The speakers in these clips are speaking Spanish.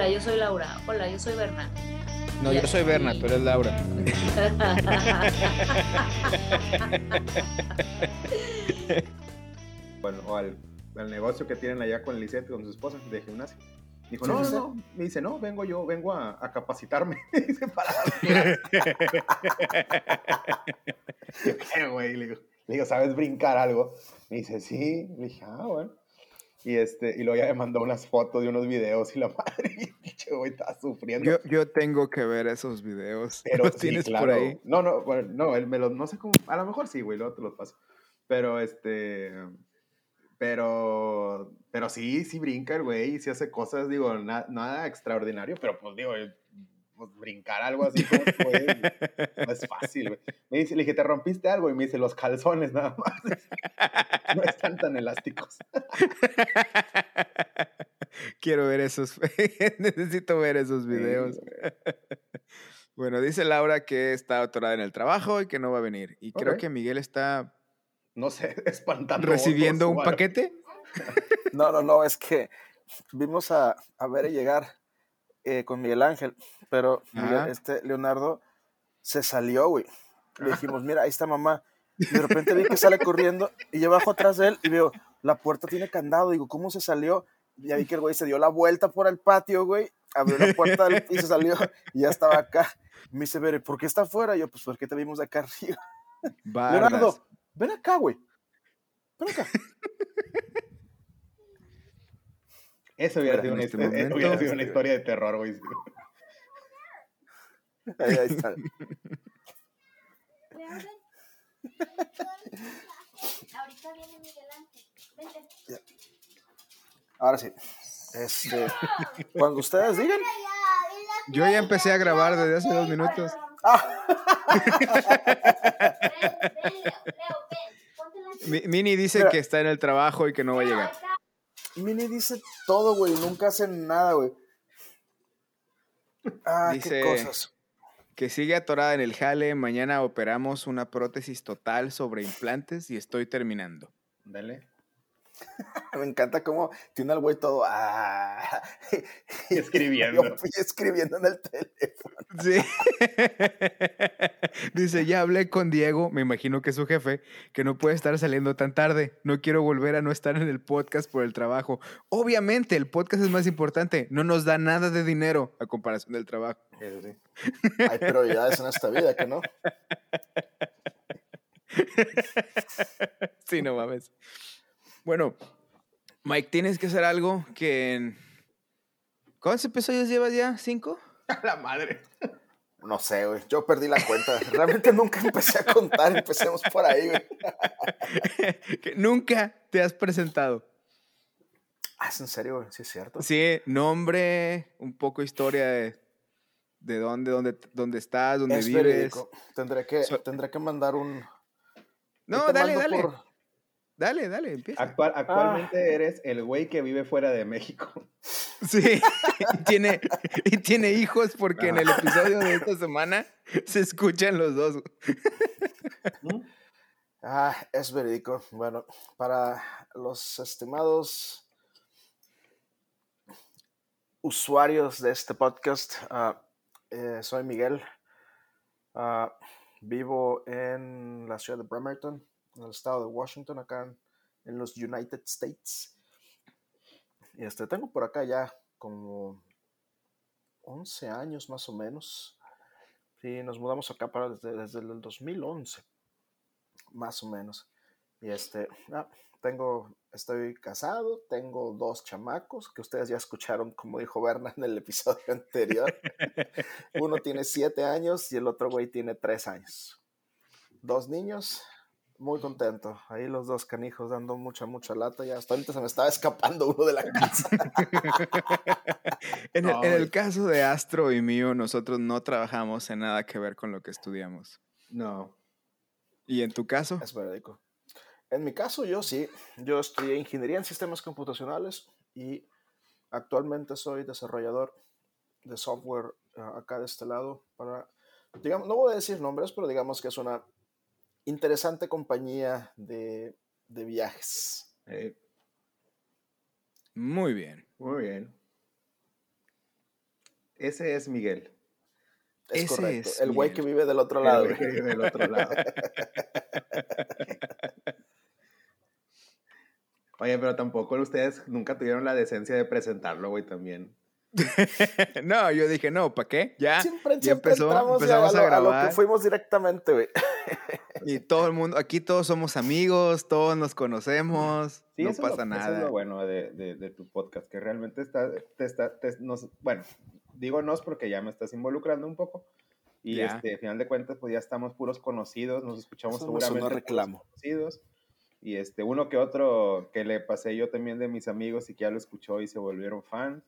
Hola, yo soy Laura. Hola, yo soy Berna. No, yo soy Berna, tú eres Laura. bueno, o al, al negocio que tienen allá con Lisette, con su esposa de gimnasio. Dijo, no, no, no. Me dice, no, vengo yo, vengo a, a capacitarme. dice, para ¿Qué, güey? Le digo, le digo, ¿sabes brincar algo? Me dice, sí. Le dije, ah, bueno. Y, este, y luego ya me mandó unas fotos de unos videos y la madre, y güey, estaba sufriendo. Yo, yo, tengo que ver esos videos. Pero ¿Los tienes por ahí? No, no, bueno, no, él me los, no sé cómo, a lo mejor sí, güey, luego te los paso. Pero este, pero, pero sí, sí brinca el güey, sí hace cosas, digo, nada extraordinario, pero pues digo, pues, brincar algo así como no es fácil, güey. Me dice, le dije, ¿te rompiste algo? Y me dice, los calzones nada más. No están tan elásticos. Quiero ver esos, necesito ver esos videos. Bueno, dice Laura que está atorada en el trabajo y que no va a venir. Y creo que Miguel está... No sé, espantando. ¿Recibiendo un paquete? No, no, no, es que vimos a, a ver llegar eh, con Miguel Ángel, pero este Leonardo se salió, güey. Le dijimos, mira, ahí está mamá. Y de repente vi que sale corriendo y yo bajo atrás de él y veo, la puerta tiene candado. Digo, ¿cómo se salió? Y ya vi que el güey se dio la vuelta por el patio, güey, abrió la puerta y se salió y ya estaba acá. Me dice, Bere, ¿por qué está afuera? yo, pues, ¿por qué te vimos de acá arriba? Leonardo, ven acá, güey. Ven acá. Eso hubiera, sido una, este eh, hubiera sido una historia de terror, güey. Ahí, ahí está. Ahorita viene Miguel Ángel. Vente. Ahora sí. Este, cuando ustedes digan. Yo ya empecé a grabar desde hace dos minutos. Ah. Mini dice que está en el trabajo y que no va a llegar. Mini dice todo, güey. Nunca hacen nada, güey. Ah, dice qué cosas. Que sigue atorada en el jale. Mañana operamos una prótesis total sobre implantes y estoy terminando. Dale. Me encanta cómo tiene al güey todo ah, y escribiendo. Escribiendo en el teléfono. Sí. Dice, ya hablé con Diego, me imagino que es su jefe, que no puede estar saliendo tan tarde. No quiero volver a no estar en el podcast por el trabajo. Obviamente, el podcast es más importante. No nos da nada de dinero a comparación del trabajo. Hay prioridades en esta vida, ¿que no? Sí, no mames. Bueno, Mike, tienes que hacer algo que... ¿Cuántos episodios llevas ya? ¿Cinco? la madre. No sé, güey. Yo perdí la cuenta. Realmente nunca empecé a contar. Empecemos por ahí, güey. nunca te has presentado. Ah, ¿es en serio, güey? Sí, es cierto. Sí, nombre, un poco historia de, de dónde, dónde, dónde estás, dónde es vives. Tendré que, tendré que mandar un... No, dale, dale. Dale, dale, empieza. actualmente ah. eres el güey que vive fuera de México. Sí, y tiene, y tiene hijos porque en el episodio de esta semana se escuchan los dos. Ah, es verídico. Bueno, para los estimados usuarios de este podcast, ah, eh, soy Miguel. Ah, vivo en la ciudad de Bremerton, en el estado de Washington, acá en, los United States. Y este, tengo por acá ya como 11 años más o menos. Y nos mudamos acá para desde, el 2011, más o menos. Y este, ah, tengo, estoy casado, tengo dos chamacos que ustedes ya escucharon, como dijo Berna en el episodio anterior. Uno tiene 7 años y el otro güey tiene 3 años. Dos niños, muy contento. Ahí los dos canijos dando mucha, mucha lata. Ya hasta ahorita se me estaba escapando uno de la casa. en, el, caso de Astro y mío, nosotros no trabajamos en nada que ver con lo que estudiamos. No. ¿Y en tu caso? Es verídico. En mi caso, yo sí. Yo estudié ingeniería en sistemas computacionales y actualmente soy desarrollador de software eh, acá de este lado para, digamos, no voy a decir nombres, pero digamos que es una interesante compañía de, viajes. Muy bien. Muy bien. ese es Miguel. Es Ese correcto. es el güey que vive del otro lado. El güey del otro lado. Oye, pero tampoco ustedes nunca tuvieron la decencia de presentarlo, güey, también. no, yo dije, no, ¿para qué? Ya. Siempre, ya siempre empezó, entramos empezamos a, a a lo grabar. que fuimos directamente, güey. Y todo el mundo, aquí todos somos amigos, todos nos conocemos, Sí, no eso pasa lo, Eso nada. es lo bueno de, de- de tu podcast, que realmente está, te está, te- nos- bueno, digo nos porque ya me estás involucrando un poco. Y Ya. este, al final de cuentas, pues ya estamos puros conocidos, nos escuchamos Eso no seguramente puros reclamo. conocidos. Y este, uno que otro que le pasé yo también de mis amigos y que ya lo escuchó y se volvieron fans.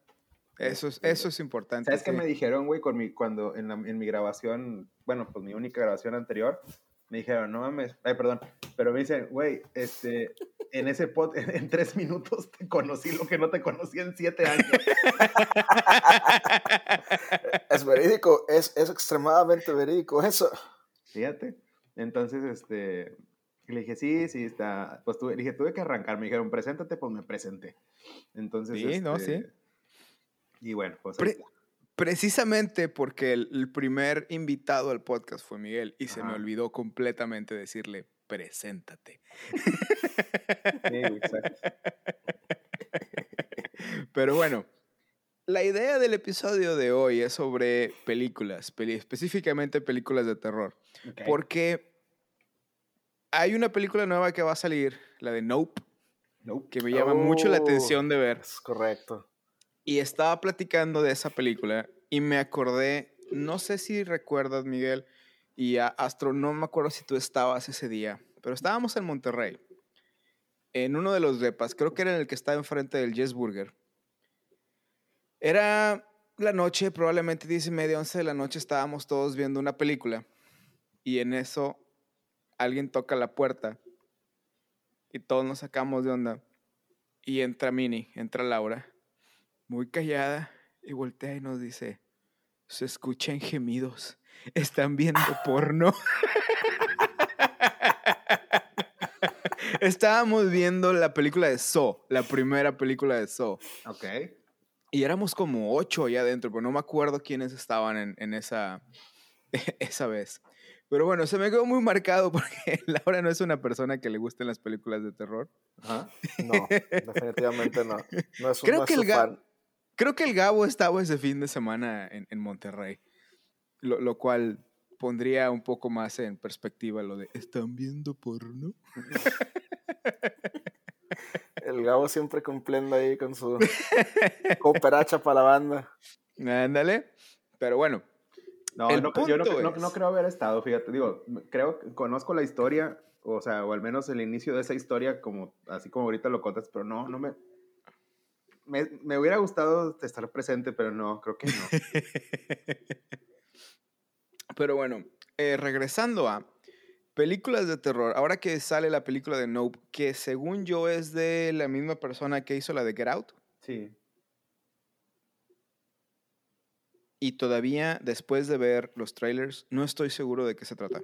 Eso es, eso es importante. ¿Sabes qué me dijeron, güey, con mi, cuando en, la- en mi grabación, bueno, pues mi única grabación anterior, me dijeron, no mames, ay, perdón, pero me dicen, güey, este, en ese pod, en, en tres minutos te conocí lo que no te conocí en siete años. Es verídico, es, es extremadamente verídico eso. Fíjate. Entonces, este, le dije, sí, sí, está, pues tuve, le dije, tuve que arrancar, me dijeron, preséntate, pues me presenté. Entonces, Sí, no, este, sí. Y bueno, pues Pre-. Precisamente porque el, el primer invitado al podcast fue Miguel y se me olvidó completamente decirle, preséntate. Sí, exacto. Pero bueno, la idea del episodio de hoy es sobre películas, peli- específicamente películas de terror. Porque hay una película nueva que va a salir, la de Nope, Nope. que me llama mucho la Oh. atención de ver. Es correcto. Y estaba platicando de esa película y me acordé, no sé si recuerdas, Miguel, y a Astro, no me acuerdo si tú estabas ese día, pero estábamos en Monterrey, en uno de los depas, creo que era en el que estaba enfrente del Jess Burger. Era la noche, probablemente 10 y media, 11 de la noche, estábamos todos viendo una película y en eso alguien toca la puerta y todos nos sacamos de onda y entra Mini, entra Laura muy callada y voltea y nos dice, se escuchan gemidos, están viendo porno. Estábamos viendo la película de So, la primera película de So. Ok. Y éramos como ocho allá adentro, pero no me acuerdo quiénes estaban en, en esa, esa vez. Pero bueno, se me quedó muy marcado porque Laura no es una persona que le gusten las películas de terror. Ajá. No, definitivamente no. No es Creo no que es el su ga- fan. Creo que el Gabo estaba ese fin de semana en, en Monterrey, lo, lo cual pondría un poco más en perspectiva lo de ¿están viendo porno? El Gabo siempre cumpliendo ahí con su cooperacha para la banda. Ándale. Pero bueno, No, El no, yo no, creo haber estado, fíjate, digo, creo que conozco la historia, o sea, o al menos el inicio de esa historia, como, así como ahorita lo contas, pero no, no me, me, me hubiera gustado estar presente, pero no, creo que no. pero bueno, eh, regresando a películas de terror, ahora que sale la película de Nope, que según yo es de la misma persona que hizo la de Get Out, Sí. y todavía después de ver los trailers, no estoy seguro de qué se trata.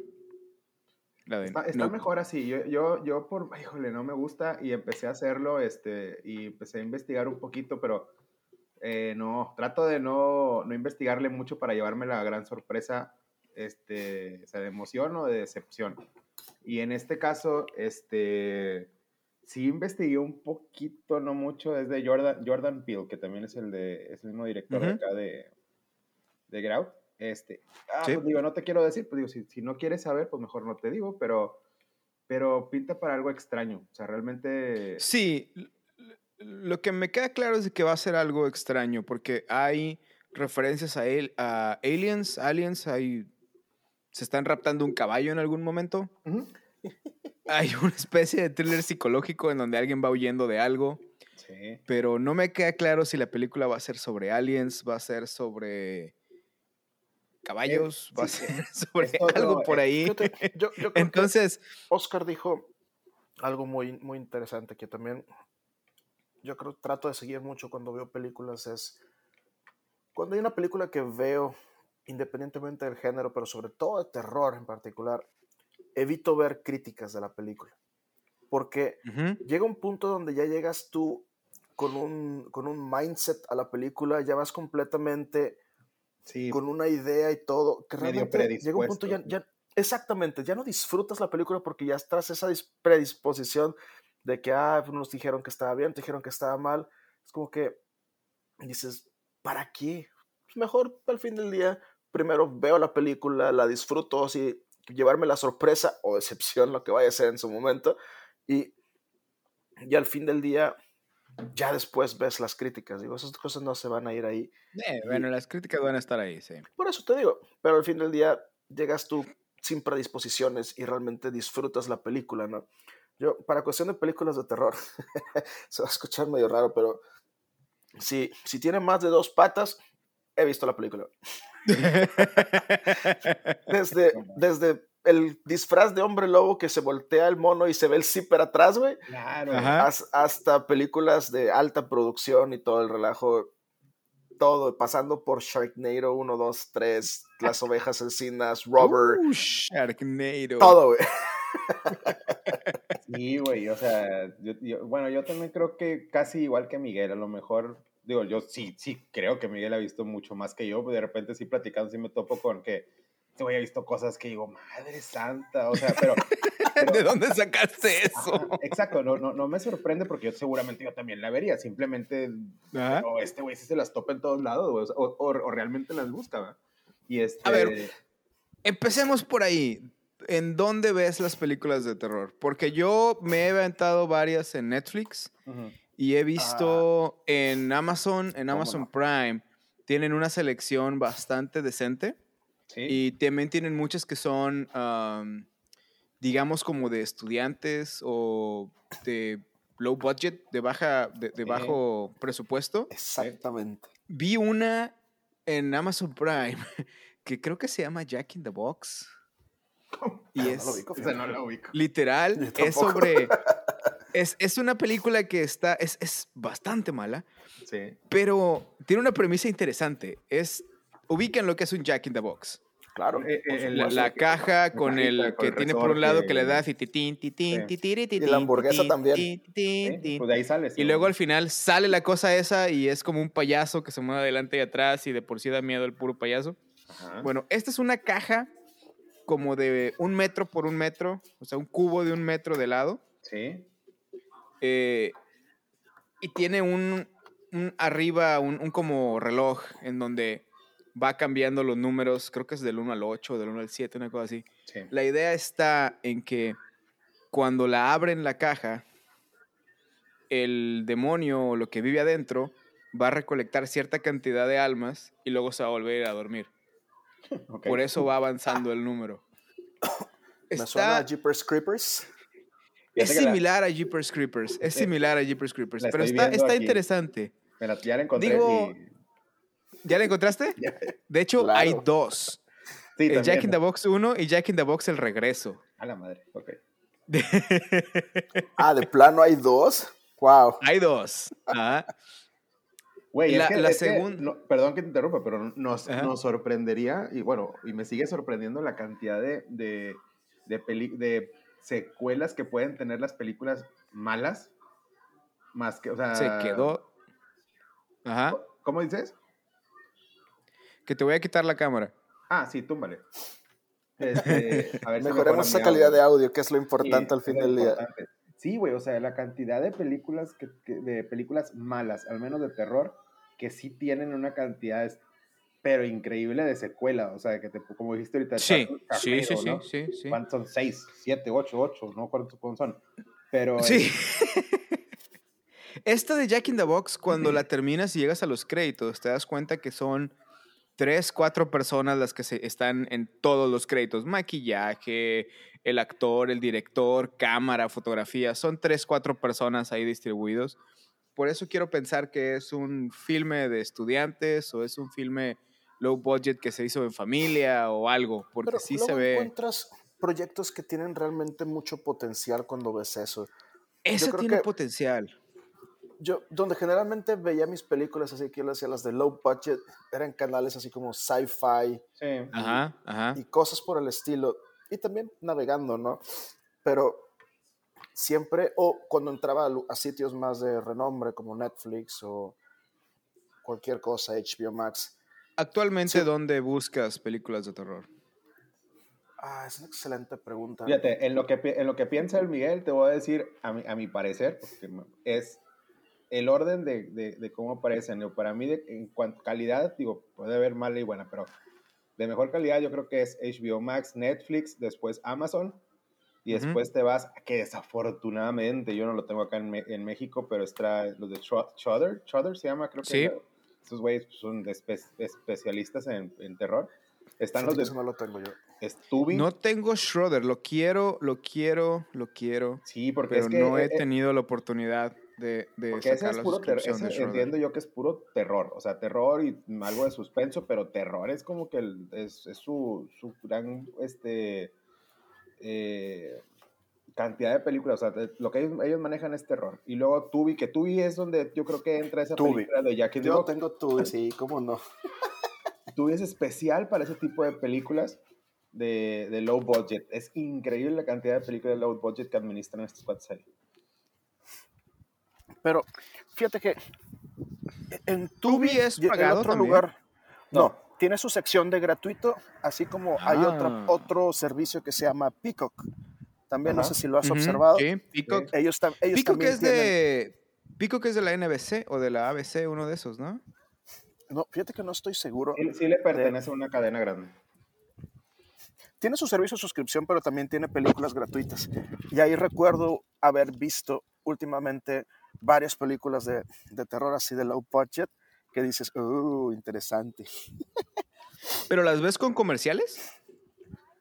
La de Está, está Nope. mejor así. Yo, yo, yo por, híjole, no me gusta y empecé a hacerlo, este, y empecé a investigar un poquito, pero eh, no, trato de no, no investigarle mucho para llevarme la gran sorpresa, este, o sea, de emoción o de decepción. Y en este caso, este, sí investigué un poquito, no mucho, es de Jordan, Jordan Peele, que también es el, de, es el mismo director de Ujú. acá de, de Get Out. Este, ah, Sí. pues digo, no te quiero decir, pues digo, si, si no quieres saber, pues mejor no te digo, pero, pero pinta para algo extraño. O sea, realmente. Sí, lo que me queda claro es que va a ser algo extraño, porque hay referencias a, él, a aliens, aliens, hay, se están raptando un caballo en algún momento. Hay una especie de thriller psicológico en donde alguien va huyendo de algo, Sí. pero no me queda claro si la película va a ser sobre aliens, va a ser sobre caballos, va a ser sobre todo, algo por eh, ahí. Fíjate, yo, yo creo que Entonces, Oscar dijo algo muy, muy interesante que también yo creo trato de seguir mucho cuando veo películas es cuando hay una película que veo independientemente del género, pero sobre todo de terror en particular, evito ver críticas de la película. Porque llega un punto donde ya llegas tú con un, con un mindset a la película, ya vas completamente Sí, con una idea y todo, que Medio realmente llega un punto ya, exactamente, ya no disfrutas la película porque ya estás esa dis- predisposición de que, ah, pues, nos dijeron que estaba bien, te dijeron que estaba mal, es como que dices, ¿para qué? Pues mejor al fin del día, primero veo la película, la disfruto, así, llevarme la sorpresa o decepción, lo que vaya a ser en su momento, y, y al fin del día, ya después ves las críticas, digo, esas cosas no se van a ir ahí, Eh, bueno, las críticas van a estar ahí, sí. por eso te digo, pero al fin del día llegas tú sin predisposiciones y realmente disfrutas la película, ¿no? Yo, para cuestión de películas de terror, se va a escuchar medio raro, pero si, si tiene más de dos patas, he visto la película. Desde, desde el disfraz de hombre lobo que se voltea el mono y se ve el zipper atrás, güey, claro. Hasta películas de alta producción y todo el relajo, todo, pasando por Sharknado 1, 2, 3, Las Ovejas Asesinas, Robert, Uh, Sharknado. todo, güey. Sí, güey, o sea, yo- yo- bueno, yo también creo que casi igual que Miguel, a lo mejor, digo, yo sí, sí creo que Miguel ha visto mucho más que yo, pero de repente sí platicando, sí me topo con que este güey ha visto cosas que digo, madre santa, o sea, pero... pero- ¿De dónde sacaste eso? Ajá, exacto, no, no, no me sorprende porque yo seguramente yo también la vería, simplemente, o este güey sí se las topa en todos lados, güey, o, o- o- realmente las busca, ¿verdad? Y este... A ver, Empecemos por ahí. ¿En dónde ves las películas de terror? Porque yo me he aventado varias en Netflix ujú, y he visto en Amazon, en ¿Cómo Amazon no? Prime, tienen una selección bastante decente sí, y también tienen muchas que son, am, digamos, como de estudiantes o de low budget, de, baja, de, de bajo presupuesto. Exactamente. Vi una en Amazon Prime que creo que se llama Jack in the Box. Y no es lo ubico, no la ubico. literal, es sobre... Es, es una película que está, es, es bastante mala, Sí, pero tiene una premisa interesante. Es, ubican lo que es un Jack in the Box. Claro. Eh, eh, La, la caja con cajita, el con que el tiene por un lado que le das y titín, titín, Sí. titiri, Y la titín, hamburguesa titín, también. titín, titín, sí, titín. pues de ahí sale. Y luego al final sale la cosa esa y es como un payaso que se mueve adelante y atrás y de por sí da miedo el puro payaso. Ajá. Bueno, esta es una caja como de un metro por un metro, o sea, un cubo de un metro de lado. Sí, eh, y tiene un, un arriba, un, un como reloj en donde va cambiando los números, creo que es del 1 al 8, del 1 al 7, una cosa así. sí. La idea está en que cuando la abren la caja, el demonio o lo que vive adentro va a recolectar cierta cantidad de almas y luego se va a volver a dormir. ok. Por eso va avanzando el número. Me suena Está, a Jeepers Creepers. es que la- similar a Jeepers Creepers, es similar a Jeepers Creepers, pero está, está aquí. interesante. Me la, ya la encontré Digo- y... ¿Ya la encontraste? De hecho, Claro. hay dos. Sí, el Jack in the Box 1 y Jack in the Box el regreso. A la madre, ok. Ah, de plano hay dos. Wow. hay dos. Ajá. Güey, La- es que, la es que segun- no- perdón que te interrumpa, pero nos, nos sorprendería, y bueno, y me sigue sorprendiendo la cantidad de, de, de, peli- de secuelas que pueden tener las películas malas, más que, o sea... Se quedó. Ajá. ¿Cómo dices? Que te voy a quitar la cámara. Ah, sí, túmbale. Este, a ver si Mejoremos esa calidad de audio, que es lo Sí, importante al fin del día. importante. Sí, güey, o sea, la cantidad de películas, que, que- de películas malas, al menos de terror, que sí tienen una cantidad, es- pero increíble de secuela, o sea, que te, como dijiste ahorita, Sí, sí, sí, sí, ¿no? sí, sí. ¿Cuántos son? ¿Seis, siete, ocho, ocho? ¿No? ¿Cuántos cuántos son? Pero... Sí. eh, Esta de Jack in the Box, cuando la terminas y llegas a los créditos, te das cuenta que son tres, cuatro personas las que se están en todos los créditos. Maquillaje, el actor, el director, cámara, fotografía. Son tres, cuatro personas ahí distribuidos. Por eso quiero pensar que es un filme de estudiantes o es un filme low budget que se hizo en familia o algo, porque Pero sí luego se ve... encuentras proyectos que tienen realmente mucho potencial cuando ves eso. Creo tiene que- potencial. Yo, donde generalmente veía mis películas, así que yo decía las de low budget, eran canales así como sci-fi sí. Ajá, ajá. y cosas por el estilo. Y también navegando, ¿no? Pero siempre, o cuando entraba a, sitios más de renombre como Netflix o cualquier cosa, HBO Max, Actualmente, Sí. ¿dónde buscas películas de terror? Ah, es una excelente pregunta. Fíjate, en lo que, en lo que piensa el Miguel, te voy a decir, a mi, a mi parecer, porque es el orden de, de- de cómo aparecen. Digo, Para mí, de- en cuanto a calidad, digo, puede haber mala y buena, pero de mejor calidad yo creo que es HBO Max, Netflix, después Amazon, y Ujú. después te vas, que desafortunadamente yo no lo tengo acá en, Me- en México, pero está los de Shud- Shudder, Shudder se llama, creo que Sí. esos güeyes son de espe- especialistas en, en terror. Están Fíjate los de eso no lo tengo yo. No tengo Schroeder, lo quiero, lo quiero, lo quiero, Sí, porque pero es que no he eh, eh, tenido la oportunidad de, de Porque ese sacar es la puro terror, entiendo yo que es puro terror, o sea, terror y algo de suspenso, pero terror es como que el- es, es su, su gran este, eh, cantidad de películas, o sea, de- lo que ellos, ellos manejan es terror. Y luego Tubi, que Tubi es donde yo creo que entra esa Tubi. película de Jack in the Yo Box. tengo tu, sí, cómo no. Tubi es especial para ese tipo de películas de, de low budget. Es increíble la cantidad de películas de low budget que administran estos cuates ahí. Pero fíjate que en Tubi Tubi es y en pagado otro también. lugar. No, tiene su sección de gratuito, así como hay Ah. otro, otro servicio que se llama Peacock. También no sé si lo has observado. Sí, Peacock. Ellos, tam- ellos Peacock también es tienen- de... Peacock es de la NBC o de la ABC, uno de esos, ¿no? No, fíjate que no estoy seguro. Sí, sí le pertenece a una cadena grande. Tiene su servicio de suscripción, pero también tiene películas gratuitas. Y ahí recuerdo haber visto últimamente varias películas de, de terror así de low budget que dices, uh, interesante. ¿Pero las ves con comerciales?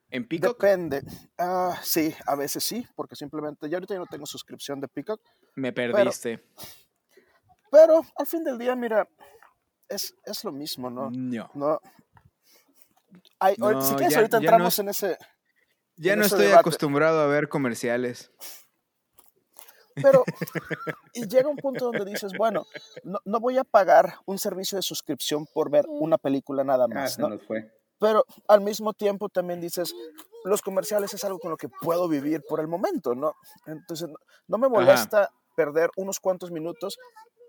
¿En Peacock? Depende. Ah, sí, a veces sí, porque simplemente, ya ahorita yo no tengo suscripción de Peacock, Me perdiste. pero al fin del día, mira, es, es lo mismo, ¿no? No. No. Ay, No, si quieres, ya- ahorita no entramos es- en ese. Ya en no ese estoy debate. acostumbrado a ver comerciales. Pero, y llega un punto donde dices, bueno, no, no voy a pagar un servicio de suscripción por ver una película nada Ah, más, se ¿no? fue. Pero al mismo tiempo también dices, los comerciales es algo con lo que puedo vivir por el momento, ¿no? Entonces, no, no me molesta perder unos cuantos minutos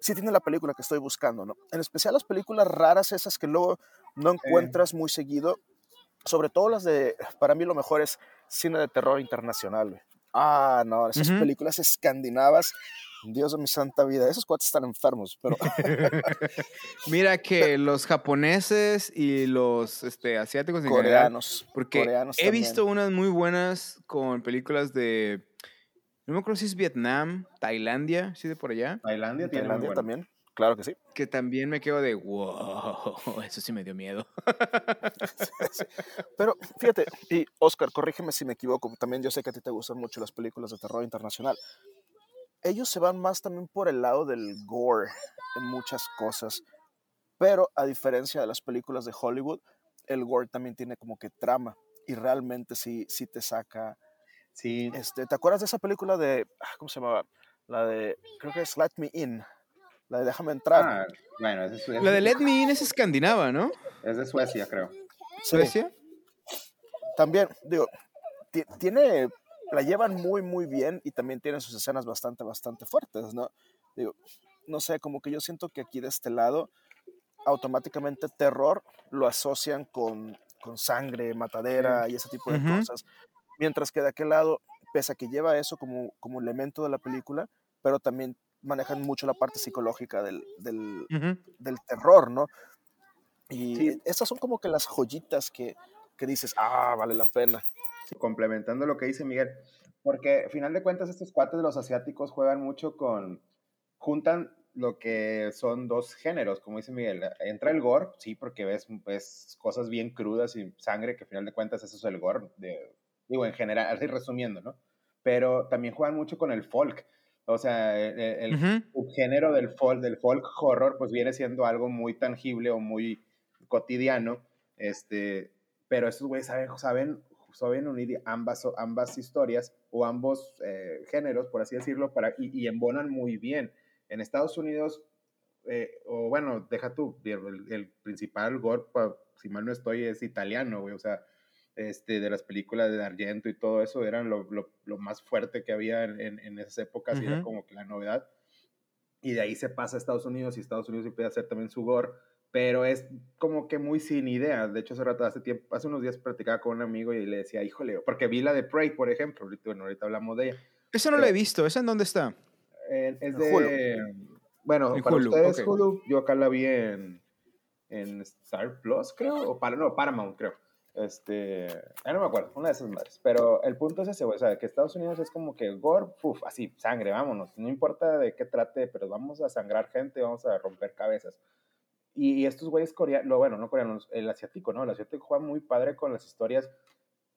si tiene la película que estoy buscando, ¿no? En especial las películas raras, esas que luego no encuentras muy seguido, sobre todo las de, para mí lo mejor es cine de terror internacional, güey. Ah, no, esas películas escandinavas, Dios de mi santa vida, esos cuates están enfermos, pero Mira que los japoneses y los este, asiáticos en general, coreanos, porque coreanos he también. visto unas muy buenas con películas de, no me acuerdo si es Vietnam, Tailandia, sí de por allá, Tailandia tiene Tailandia también, claro que sí. que también me quedo de, wow, eso sí me dio miedo. Pero fíjate, y Oscar, corrígeme si me equivoco, también yo sé que a ti te gustan mucho las películas de terror internacional. Ellos se van más también por el lado del gore en muchas cosas, pero a diferencia de las películas de Hollywood, el gore también tiene como que trama y realmente sí, sí te saca. Sí, Este, ¿Te acuerdas de esa película de, ah, ¿cómo se llamaba? La de, creo que es Let Me In, la de Déjame entrar. Ah, bueno, es de, Sue- La de Let Me In es escandinava, ¿no? es de Suecia, creo. Sí. Suecia. también, digo, ti- tiene, la llevan muy, muy bien y también tiene sus escenas bastante, bastante fuertes, ¿no? Digo, no sé, como que yo siento que aquí de este lado, automáticamente terror lo asocian con, con sangre, matadera y ese tipo de Ujú. cosas. Mientras que de aquel lado, pese a que lleva eso como, como elemento de la película, pero también manejan mucho la parte psicológica del, del, terror, ¿no? Y Sí. esas son como que las joyitas que, que dices, ah, vale la pena. complementando lo que dice Miguel, porque al final de cuentas estos cuates de los asiáticos juegan mucho con, juntan lo que son dos géneros, como dice Miguel, entra el gore, sí, porque ves, ves cosas bien crudas y sangre, que al final de cuentas eso es el gore, de, digo, en general, así resumiendo, ¿no? Pero también juegan mucho con el folk, o sea, el, el Ujú. subgénero del folk, del folk horror, pues viene siendo algo muy tangible o muy cotidiano, este, pero estos güeyes saben, saben, saben unir ambas, ambas historias o ambos eh, géneros, por así decirlo, para, y, y embonan muy bien. En Estados Unidos, eh, o bueno, deja tú, el, el principal gore, si mal no estoy, es italiano, güey, o sea, este, de las películas de Argento y todo eso, eran lo, lo, lo más fuerte que había en, en, en esas épocas y era como que la novedad. Y de ahí se pasa a Estados Unidos y Estados Unidos empieza a hacer también su gore pero es como que muy sin idea. De hecho, hace rato, hace tiempo, hace unos días platicaba con un amigo y le decía, híjole, porque vi la de Prey, por ejemplo, ahorita, bueno, ahorita hablamos de ella. Esa no la he visto, ¿esa en dónde está? Eh, es En de... Bueno, En para Hulu, ustedes ok. Hulu, yo acá la vi en, en Star Plus, creo, o para, no, Paramount, creo. Este, no me acuerdo, una de esas madres. Pero el punto es ese, güey, o sea, que Estados Unidos es como que gore, puf, así, sangre, vámonos. No importa de qué trate, pero vamos a sangrar gente, vamos a romper cabezas. Y, y estos güeyes coreanos, bueno, no coreanos, el asiático, ¿no? El asiático juega muy padre con las historias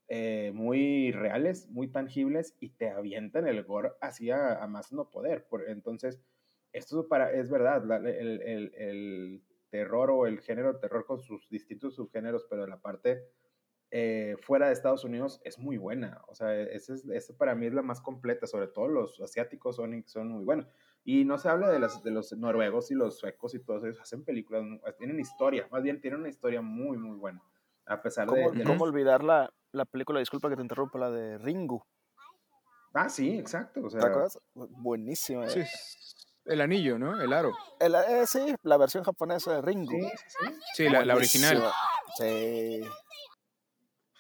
eh, muy reales, muy tangibles y te avientan el gore así a, más no poder. Por, entonces, esto para, es verdad, el, el- el terror o el género terror con sus distintos subgéneros, pero la parte eh, fuera de Estados Unidos es muy buena. O sea, ese, es, ese para mí es la más completa, sobre todo los asiáticos son, son muy buenos. Y no se habla de, las, de los noruegos y los suecos y todos ellos, hacen películas, tienen historia, más bien tienen una historia muy, muy buena. A pesar de... ¿Cómo, de cómo los- olvidar la, la película, disculpa que te interrumpa, la de Ringu? Ah, sí, exacto. O sea, ¿Te acuerdas? Buenísima. Sí, eh. es el anillo, ¿no? El aro. El- eh, sí, la versión japonesa de Ringu. sí, sí, sí. Sí, la, la original. Sí.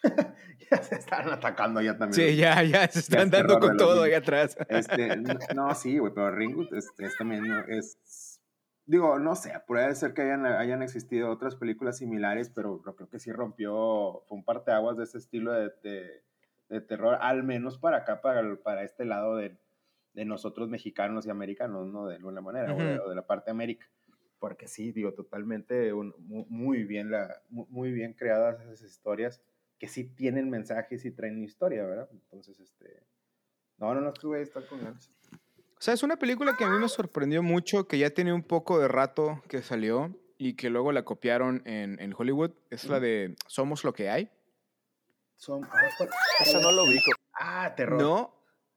Ya se están atacando ya también. Sí, ya, ya, se están es dando con todo ahí atrás. Este, no, sí, güey, pero Ringo es, es también, ¿no? es, digo, no sé, puede ser que hayan, hayan existido otras películas similares, pero creo que sí rompió, fue un parteaguas de ese estilo de, de, de terror, al menos para acá, para, para este lado de, de nosotros mexicanos y americanos, ¿no? De alguna manera, o, de, Ujú. o de la parte de América. Porque sí, digo, totalmente un- mu- muy, bien la, mu- muy bien creadas esas historias que sí tienen mensajes y traen historia, ¿verdad? Entonces, este... No, no, no, estuve estar con ganas. O sea, es una película que a mí me sorprendió mucho, que ya tenía un poco de rato que salió y que luego la copiaron en, en Hollywood. Es la de Somos lo que hay. Son... Ah. Ese no lo ubico. Ah, terror. No,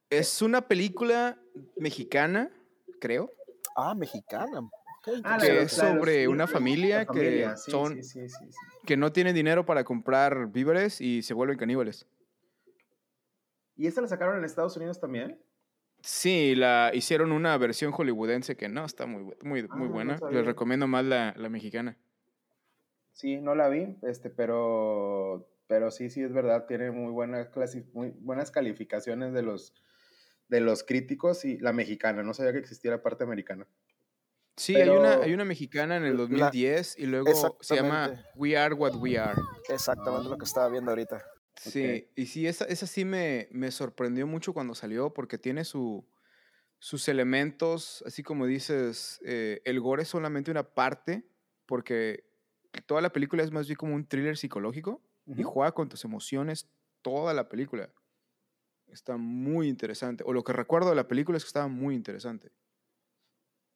es una película mexicana, creo, Ah, mexicana. Ah, que es sobre una familia familia, que sí, son sí, que no tienen dinero para comprar víveres y se vuelven caníbales. ¿Y esta la sacaron en Estados Unidos también? Sí, la hicieron una versión hollywoodense que no está muy, muy, Ah, muy buena. Les recomiendo más la, la mexicana. Sí, no la vi, este, pero, pero sí, sí es verdad, tiene muy buenas, muy buenas calificaciones de los, de los críticos y la mexicana, no sabía que existía la parte americana. Sí, hay, una, Pero- hay una mexicana en el La- 2010 y luego se llama. We Are What We Are. Exactamente lo que estaba viendo ahorita. Sí, y sí, esa, esa sí me, me sorprendió mucho cuando salió porque tiene su, sus elementos, así como dices, eh, el gore es solamente una parte porque toda la película es más bien como un thriller psicológico y Ujú. juega con tus emociones toda la película. Está muy interesante. O lo que recuerdo de la película es que estaba muy interesante.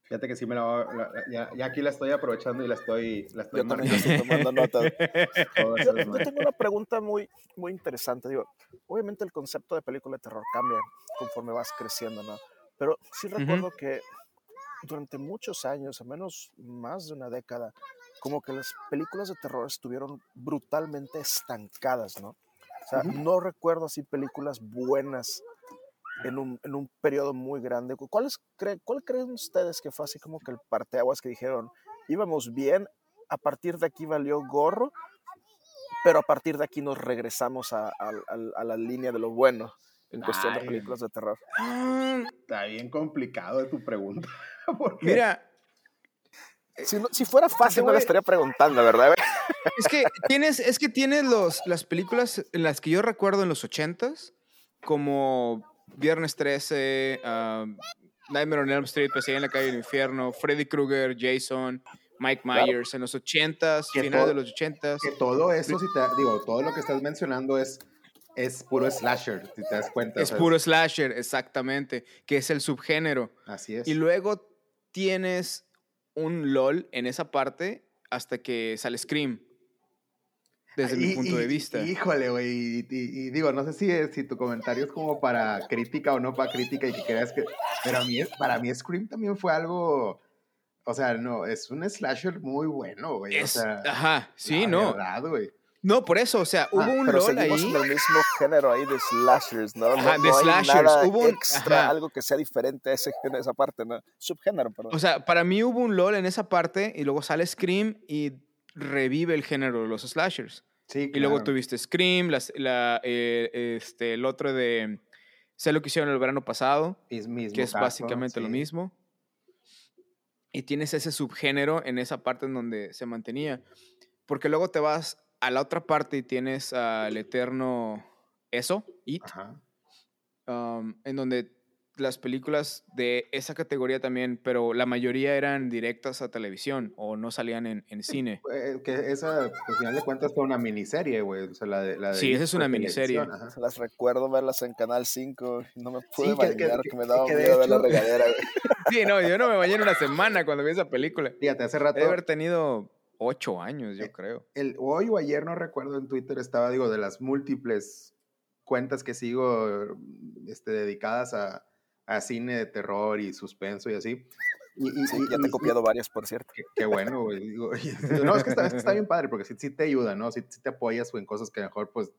Fíjate que sí me la, a- la- la- ya, ya aquí la estoy aprovechando y la estoy, la estoy Yo también estoy tomando todas Yo, yo tengo una pregunta muy, muy interesante. Digo, obviamente el concepto de película de terror cambia conforme vas creciendo, ¿no? Pero sí recuerdo que durante muchos años, al menos más de una década, como que las películas de terror estuvieron brutalmente estancadas, ¿no? O sea, Ujú. no recuerdo así películas buenas en un, en un periodo muy grande. ¿Cuáles cree, ¿Cuál creen ustedes que fue así como que el parteaguas que dijeron, íbamos bien, a partir de aquí valió gorro, pero a partir de aquí nos regresamos a, a- a- a la línea de lo bueno en cuestión de películas de terror? Ah, Está bien complicado tu pregunta. porque- Mira, Si, no- si fuera fácil, no le estaría preguntando, ¿verdad? Es que tienes, es que tienes los, las películas en las que yo recuerdo en los ochentas, como Viernes 13, ah, Nightmare on Elm Street, Pesadilla en la calle del infierno, Freddy Krueger, Jason, Mike Claro. Myers, en los ochentas, Que finales de los ochentas. que todo eso, si te, digo, todo lo que estás mencionando es, es puro slasher, si te das cuenta. o Es sea, puro slasher, exactamente, que es el subgénero. Así es. Y luego tienes un LOL en esa parte hasta que sale Scream, desde mi Y- punto y- de vista. Híjole, güey. Y, y- digo, no sé si, si tu comentario es como para crítica o no para crítica y que creas que. Pero a mí, para mí, Scream también fue algo. O sea, no, es un slasher muy bueno, güey. O Es- sea, ajá, sí, no. verdad, güey. No, por eso, o sea, hubo un pero LOL ahí. en el mismo género ahí de slashers, ¿no? Ajá, no, de no hay slashers. nada Hubo un- extra, ajá. algo que sea diferente a ese género, esa parte, ¿no? Subgénero, perdón. O sea, para mí hubo un LOL en esa parte y luego sale Scream y revive el género de los slashers. Sí, Y luego tuviste Scream, la, eh, este, el otro de... Sé lo que hicieron el verano pasado, mismo que es caso, básicamente lo mismo. Y tienes ese subgénero en esa parte en donde se mantenía. Porque luego te vas a la otra parte y tienes al eterno eso, It, um, en donde las películas de esa categoría también, pero la mayoría eran directas a televisión o no salían en, en cine. Eh, que esa, al final de cuentas, fue una miniserie, güey. O sea, la de, la de Sí, esa es una miniserie. ajá. Las recuerdo verlas en Canal 5 y no me pude Sí, que- bañar, que- que, me daba que miedo ver la regadera, güey. Sí, no, yo no me bañé en una semana cuando vi esa película. Fíjate, hace rato, de haber tenido ocho años, yo Eh, creo. el, hoy o ayer, no recuerdo, en Twitter estaba, digo, de las múltiples cuentas que sigo este, dedicadas a, a cine de terror y suspenso y así. Y, y- Sí, y- ya te he copiado varias, por cierto. Qué, qué bueno, güey. Digo, no, es que está, es que está bien padre porque sí, sí te ayuda, ¿no? Sí, sí te apoyas en cosas que mejor, pues,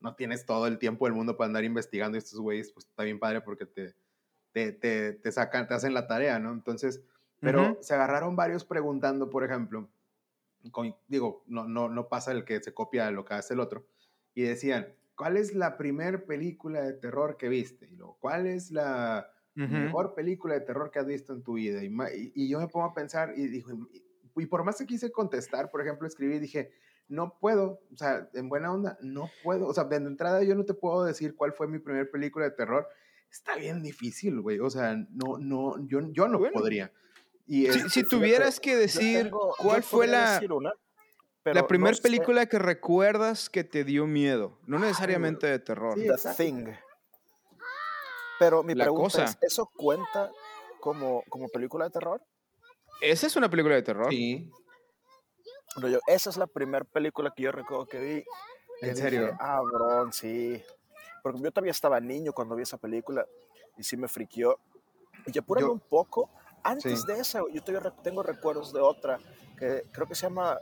no tienes todo el tiempo del mundo para andar investigando y estos güeyes, pues, está bien padre porque te, te, te, te sacan, te hacen la tarea, ¿no? Entonces, pero Ujú. se agarraron varios preguntando, por ejemplo, con- digo, no, no, no pasa el que se copia lo que hace el otro, y decían, ¿cuál es la primer película de terror que viste? Y luego, ¿cuál es la Ujú. mejor película de terror que has visto en tu vida? Y, y- y yo me pongo a pensar y dijo, y, y por más que quise contestar, por ejemplo, escribí y dije, no puedo, o sea, en buena onda, no puedo, o sea, de entrada yo no te puedo decir cuál fue mi primer película de terror. Está bien difícil, güey. O sea, no, no, yo, yo no Bueno. podría. Y Si, este, si fíjate, tuvieras que decir tengo- cuál fue la, decir una, pero la no primera sé. película que recuerdas que te dio miedo, no necesariamente de terror. Sí, The. Thing. Pero mi La pregunta es, cosa. ¿eso cuenta como, como película de terror? Esa es una película de terror. Sí, No, yo, esa es la primera película que yo recuerdo que vi. ¿En dije, serio? ah, bro, sí. Porque yo todavía estaba niño cuando vi esa película y sí me friqueó. Y ya apúrame Yo- un poco, antes Sí. de esa, yo todavía tengo recuerdos de otra que creo que se llama,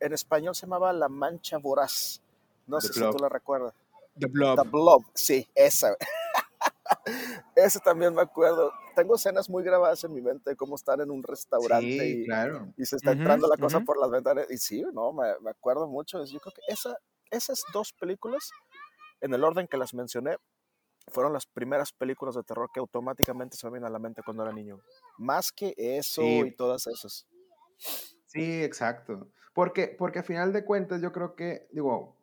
en español se llamaba La Mancha Voraz. No The sé si tú la recuerdas. The Blob. The Blob, sí, esa. esa también me acuerdo. Tengo escenas muy grabadas en mi mente de cómo están en un restaurante sí, y, claro. y se está entrando la cosa por las ventanas. Y sí, no, me, me acuerdo mucho. Yo creo que esa, esas dos películas, en el orden que las mencioné, fueron las primeras películas de terror que automáticamente se me vienen a la mente cuando era niño. Más que eso Sí. y todas esas. Sí, exacto. Porque, porque a final de cuentas yo creo que, digo,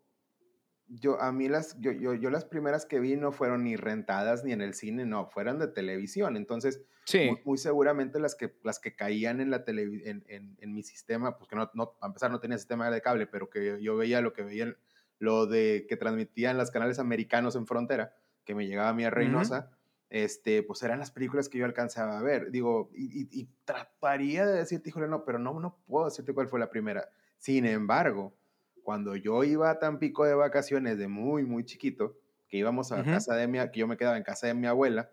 yo a mí las, yo, yo, yo las primeras que vi no fueron ni rentadas ni en el cine, no, fueron de televisión. Entonces, Sí. muy, muy seguramente las que, las que caían en, la televi- en, en, en mi sistema, pues que no, no, a empezar no tenía sistema de cable, pero que yo veía lo que veían, lo de que transmitían los canales americanos en frontera, que me llegaba a mí a Reynosa, este, pues eran las películas que yo alcanzaba a ver. Digo, y, y- y trataría de decirte, híjole, no, pero no, no puedo decirte cuál fue la primera. Sin embargo, cuando yo iba a Tampico de vacaciones de muy, muy chiquito, que íbamos a Ujú. casa de mi, que yo me quedaba en casa de mi abuela,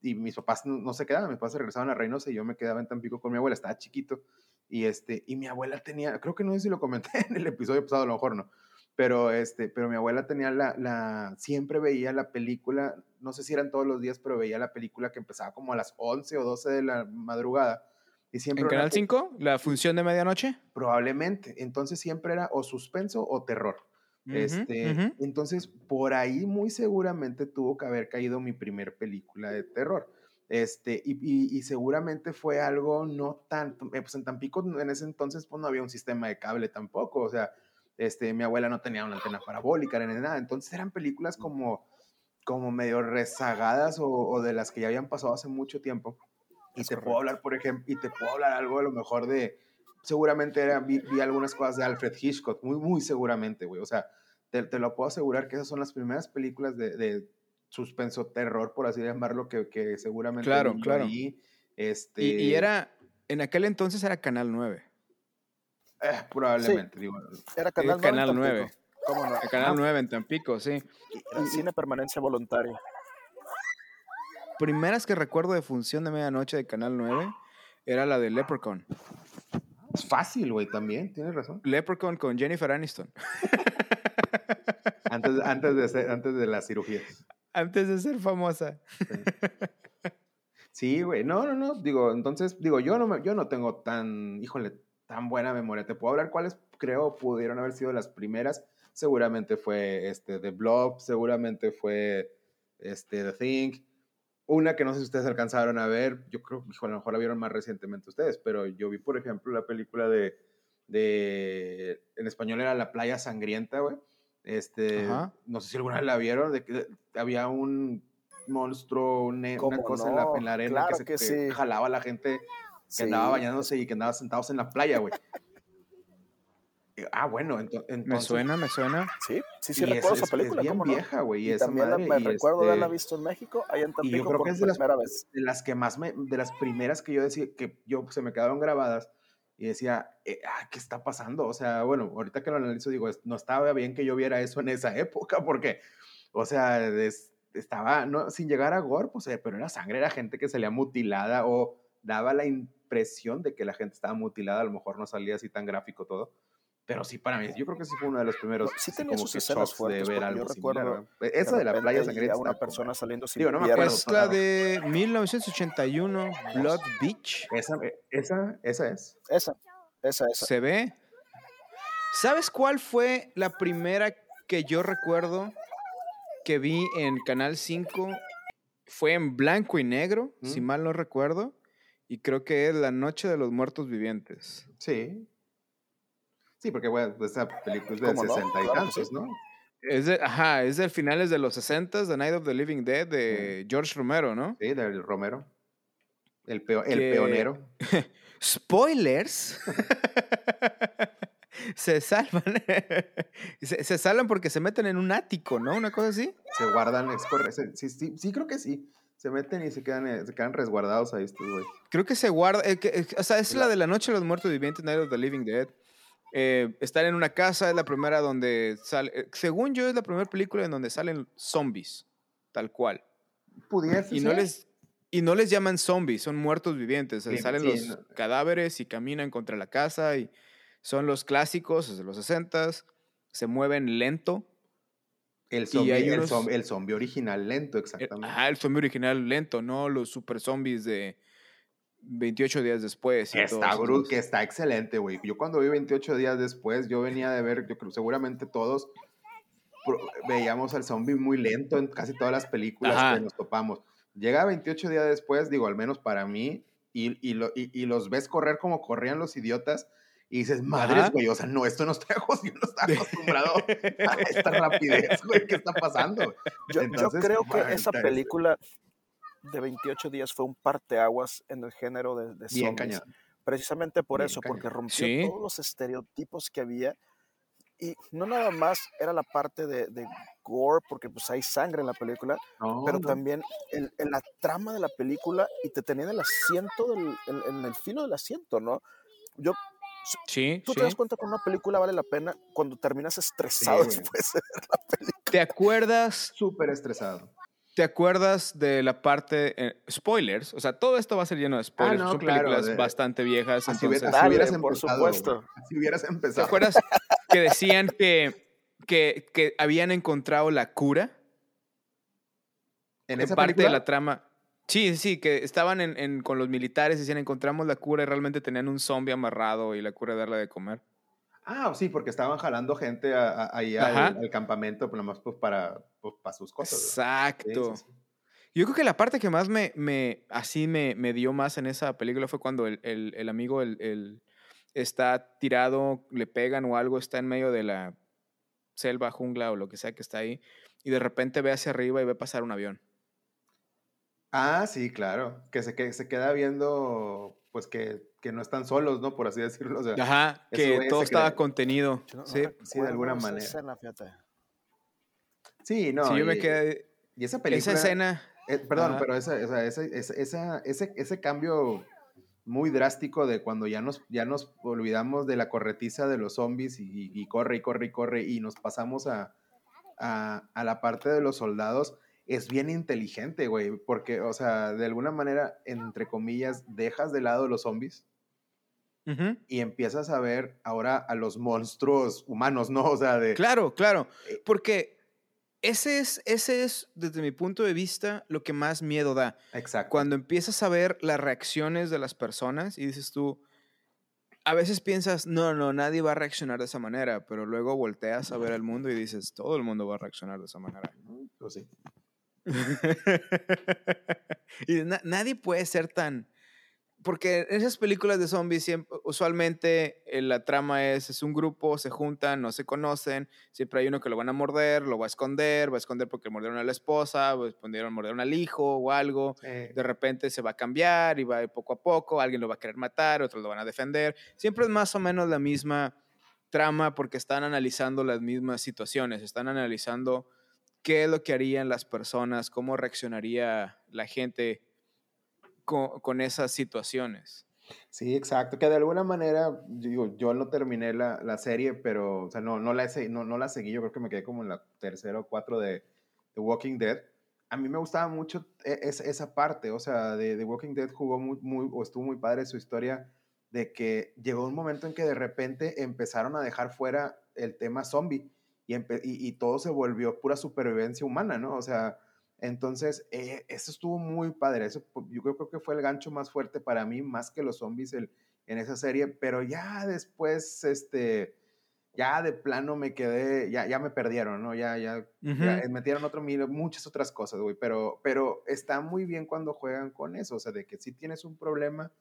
y mis papás no, no se quedaban, mis papás se regresaban a Reynosa y yo me quedaba en Tampico con mi abuela, estaba chiquito, y este, y mi abuela tenía, creo que no sé si lo comenté en el episodio pasado, a lo mejor no, pero este, pero mi abuela tenía la, la, siempre veía la película, no sé si eran todos los días, pero veía la película que empezaba como a las 11 o 12 de la madrugada, y siempre ¿En era Canal pe- 5? ¿La función de medianoche? Probablemente, entonces siempre era o suspenso o terror. Este. Entonces, por ahí muy seguramente tuvo que haber caído mi primer película de terror. Este, y, y- y seguramente fue algo no tanto, eh, pues en Tampico en ese entonces pues no había un sistema de cable tampoco, o sea, este, mi abuela no tenía una antena parabólica ni nada, entonces eran películas como, como medio rezagadas o, o de las que ya habían pasado hace mucho tiempo. Y Es te puedo hablar, por ejemplo, y te puedo hablar algo a lo mejor de, seguramente era, vi, vi algunas cosas de Alfred Hitchcock, muy, muy seguramente, güey. O sea, te, te lo puedo asegurar que esas son las primeras películas de, de suspenso, terror, por así llamarlo, que, que seguramente Claro, claro. ahí. Este, Y, y era, en aquel entonces era Canal 9. eh, probablemente, digo. Era Canal 9. Canal en Tampico. 9. ¿Cómo no? El Canal 9 en Tampico, sí. Cine permanencia voluntaria. Primeras que recuerdo de función de medianoche de Canal 9 era la de Leprechaun. Es fácil, güey, también, tienes razón. Leprechaun con Jennifer Aniston. Antes, antes, de, ser, antes de las cirugías. Antes de ser famosa. Sí, güey. No, no, no. Digo, entonces, digo, yo no, me, yo no tengo tan, híjole, tan buena memoria. Te puedo hablar cuáles creo pudieron haber sido las primeras. Seguramente fue este, The Blob, seguramente fue este, The Thing. Una que no sé si ustedes alcanzaron a ver, yo creo que a lo mejor la vieron más recientemente ustedes, pero yo vi, por ejemplo, la película de, de en español era La Playa Sangrienta, güey. Este, Ajá. no sé si alguna vez la vieron, de que había un monstruo, un- una ¿Cómo cosa en, la, no? en la arena Claro que, se, que que sí. jalaba a la gente que Sí. andaba bañándose y que andaba sentados en la playa, güey. Y, Ah, bueno, ento- entonces... Me suena, me suena. Sí, sí, sí, y es- recuerdo es, esa película. Es bien ¿cómo no? vieja, güey. Y, Y esa también la- madre, me y recuerdo este, haberla visto en México, allá en Y yo Tampico creo por que es de las, primera vez. de las que más me, de las primeras que yo decía, que yo se me quedaron grabadas y decía, eh, ah, ¿qué está pasando? O sea, bueno, ahorita que lo analizo digo, no estaba bien que yo viera eso en esa época porque, o sea, es- estaba, no, sin llegar a gore, pues, eh, pero era sangre, era gente que salía mutilada o daba la impresión de que la gente estaba mutilada, a lo mejor no salía así tan gráfico todo. Pero sí, para mí, yo creo que sí fue uno de los primeros Sí tenía como sus que escenas fuertes, de ver yo algo similar. recuerdo. Esa de la playa sangrienta. una como- persona saliendo sin Digo, no me acuerdo, piernas. Es la de 1981, Blood Beach. Esa, eh, esa, esa es. Esa, esa, esa. Se ve. ¿Sabes cuál fue la primera que yo recuerdo que vi en Canal 5? Fue en blanco y negro, si ¿Mm? mal no recuerdo. Y creo que es La Noche de los Muertos Vivientes. Sí. Sí, porque bueno, pues, esa película es de ¿Cómo no? 60 y tantos, sí. ¿no? Es de, ajá, es del finales de los 60, The Night of the Living Dead de George Romero, ¿no? Sí, del Romero. El, peo- el Que- peonero. Spoilers. se salvan. se, se salvan porque se meten en un ático, ¿no? Una cosa así. Se guardan, es Sí, sí, sí, creo que sí. Se meten y se quedan, eh, se quedan resguardados ahí estos güey. Creo que se guarda. eh, que- eh, o sea, es la de la noche de los muertos vivientes, Night of the Living Dead. Eh, están en una casa, es la primera donde sale. eh, según yo, es la primera película en donde salen zombies, tal cual. Pudiese Y no ser. les. Y no les llaman zombies, son muertos vivientes. Sí, salen sí, los no. cadáveres y caminan contra la casa. Y son los clásicos de los 60 Se mueven lento. El zombie, el, unos- zom- el zombie original lento, Eh, exactamente. Ajá, el zombie original lento, no los super zombies de 28 días después. y está, esos. que está excelente, güey. Yo cuando vi 28 días después, yo venía de ver, yo creo seguramente todos veíamos al zombie muy lento en casi todas las películas Ajá. que nos topamos. Llega 28 días después, digo, al menos para mí, y, y, lo- y- y los ves correr como corrían los idiotas, y dices, madres, güey, o sea, no, esto no está, yo no estaba acostumbrado a esta rapidez, güey, ¿qué está pasando? Yo, yo Entonces, creo que esa está- película de 28 días fue un parteaguas en el género de, de zombies. Precisamente por Bien eso, cañón. porque rompió Sí. todos los estereotipos que había. Y no nada más era la parte de, de gore, porque pues hay sangre en la película, No, pero no. también el- la trama de la película y te tenía en el asiento, del, en, en el filo del asiento, ¿no? Yo, Sí, tú sí. te das cuenta que una película vale la pena cuando terminas estresado Sí. después de ver la película. ¿Te acuerdas, Súper estresado. ¿Te acuerdas de la parte, eh, spoilers? O sea, todo esto va a ser lleno de spoilers. Ah, no, Son claro, películas de- bastante viejas. Así, hubieras por empezado. supuesto. güey. Así hubieras ¿Te empezado. acuerdas que decían que, que, que habían encontrado la cura? En En esa parte película, de la trama. Sí, sí, que estaban en, en- con los militares y decían encontramos la cura y realmente tenían un zombie amarrado y la cura de darle de comer. Ah, sí, porque estaban jalando gente a- a- ahí al, campamento, pues nomás pues, para, pues, para sus cosas. Exacto. sí, sí. Yo creo que la parte que más me, me así me, me dio más en esa película fue cuando el, el- el amigo el- está tirado, le pegan o algo, está en medio de la selva, jungla o lo que sea que está ahí, y de repente ve hacia arriba y ve pasar un avión. Ah, sí, claro. Que se, que se queda viendo, pues que, que no están solos, ¿no? Por así decirlo. O sea, Ajá, que todo estaba contenido. No- no Sí, sí, de alguna manera. escena, fíjate. sí, no. sí, yo me y- quedé... Y esa película. Esa escena... eh, perdón, Ajá. pero esa, esa, esa, esa- esa- ese, ese cambio muy drástico de cuando ya nos, ya nos olvidamos de la corretiza de los zombies y, y corre y corre y corre y nos pasamos a, a, a la parte de los soldados es bien inteligente, güey, porque, o sea, de alguna manera, entre comillas, dejas de lado los zombies y empiezas a ver ahora a los monstruos humanos, ¿no? O sea, de... Claro, claro. Eh, Porque ese es, ese es, desde mi punto de vista, lo que más miedo da. Exacto. Cuando empiezas a ver las reacciones de las personas y dices tú, a veces piensas, no, no, nadie va a reaccionar de esa manera, pero luego volteas a ver al mundo y dices, todo el mundo va a reaccionar de esa manera. Pues sí. y na- nadie puede ser tan... Porque en esas películas de zombies siempre, usualmente eh, la trama es, es un grupo, se juntan, no se conocen, siempre hay uno que lo van a morder, lo va a esconder, va a esconder porque mordieron a la esposa, pues, mordieron, al hijo o algo, de repente se va a cambiar y va a ir poco a poco, alguien lo va a querer matar, otros lo van a defender. Siempre es más o menos la misma trama porque están analizando las mismas situaciones, están analizando qué es lo que harían las personas, cómo reaccionaría la gente con, con esas situaciones. Sí, exacto. Que de alguna manera, digo, yo no terminé la, la serie, pero, o sea, no, no, la, no, no la seguí. Yo creo que me quedé como en la tercera o cuatro de The Walking Dead. A mí me gustaba mucho e- es- esa parte, o sea, de The Walking Dead jugó muy, muy, o estuvo muy padre su historia de que llegó un momento en que de repente empezaron a dejar fuera el tema zombie y, empe- y, y todo se volvió pura supervivencia humana, ¿no? O sea, entonces, eh, eso estuvo muy padre. Eso, yo creo que fue el gancho más fuerte para mí, más que los zombies el- en esa serie. Pero ya después, este, ya de plano me quedé, ya, ya me perdieron, ¿no? Ya, ya, metieron otro mil, muchas otras cosas, güey. Pero, pero está muy bien cuando juegan con eso, o sea, de que si tienes un problema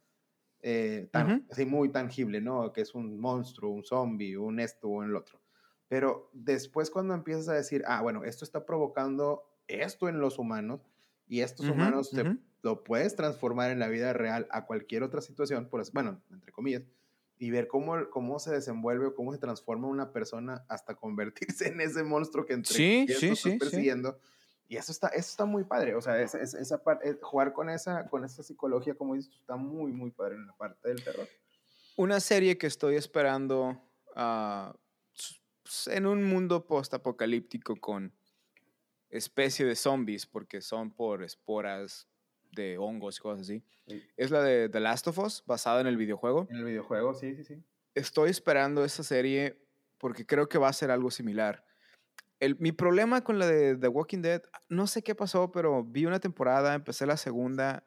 eh, tan, así muy tangible, ¿no? Que es un monstruo, un zombie, un esto o el otro. Pero después cuando empiezas a decir, ah, bueno, esto está provocando esto en los humanos y estos Ujú, humanos te- ujú. lo puedes transformar en la vida real a cualquier otra situación, por, bueno, entre comillas, y ver cómo, cómo se desenvuelve o cómo se transforma una persona hasta convertirse en ese monstruo que entre Sí, sí, estás sí, persiguiendo. Y eso está, eso está muy padre, o sea, esa, esa, esa parte, eh, jugar con esa, con esa psicología, como dices, está muy, muy padre en la parte del terror. Una serie que estoy esperando ah, s- s- en un mundo post-apocalíptico con especie de zombies, porque son por esporas de hongos y cosas así, Sí. es la de The Last of Us, basada en el videojuego. En el videojuego, sí, sí, sí. Estoy esperando esa serie porque creo que va a ser algo similar. El, mi problema con la de The Walking Dead, no sé qué pasó, pero vi una temporada, empecé la segunda.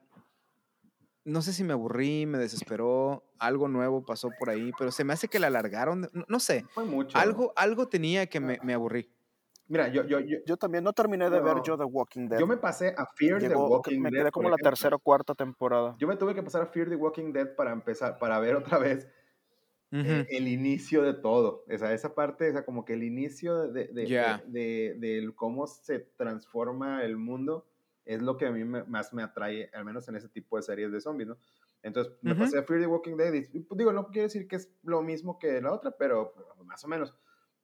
No sé si me aburrí, me desesperó, algo nuevo pasó por ahí, pero se me hace que la alargaron. No, no sé, Fue mucho. algo, algo tenía que me, me aburrí. Mira, yo, yo, yo, Yo también no terminé de ver yo The Walking Dead. yo me pasé a Fear the Llegó- Walking me Dead. quedé como la ejemplo. tercera o cuarta temporada. Yo me tuve que pasar a Fear the Walking Dead para empezar, para ver otra vez eh, el inicio de todo. O sea, esa parte, o sea, como que el inicio de, de, Ya. de, de- cómo se transforma el mundo es lo que a mí me- más me atrae, al menos en ese tipo de series de zombies, ¿no? Entonces me Ujú. pasé a Fear the Walking Dead y pues, digo, no quiero decir que es lo mismo que la otra, pero pues, más o menos.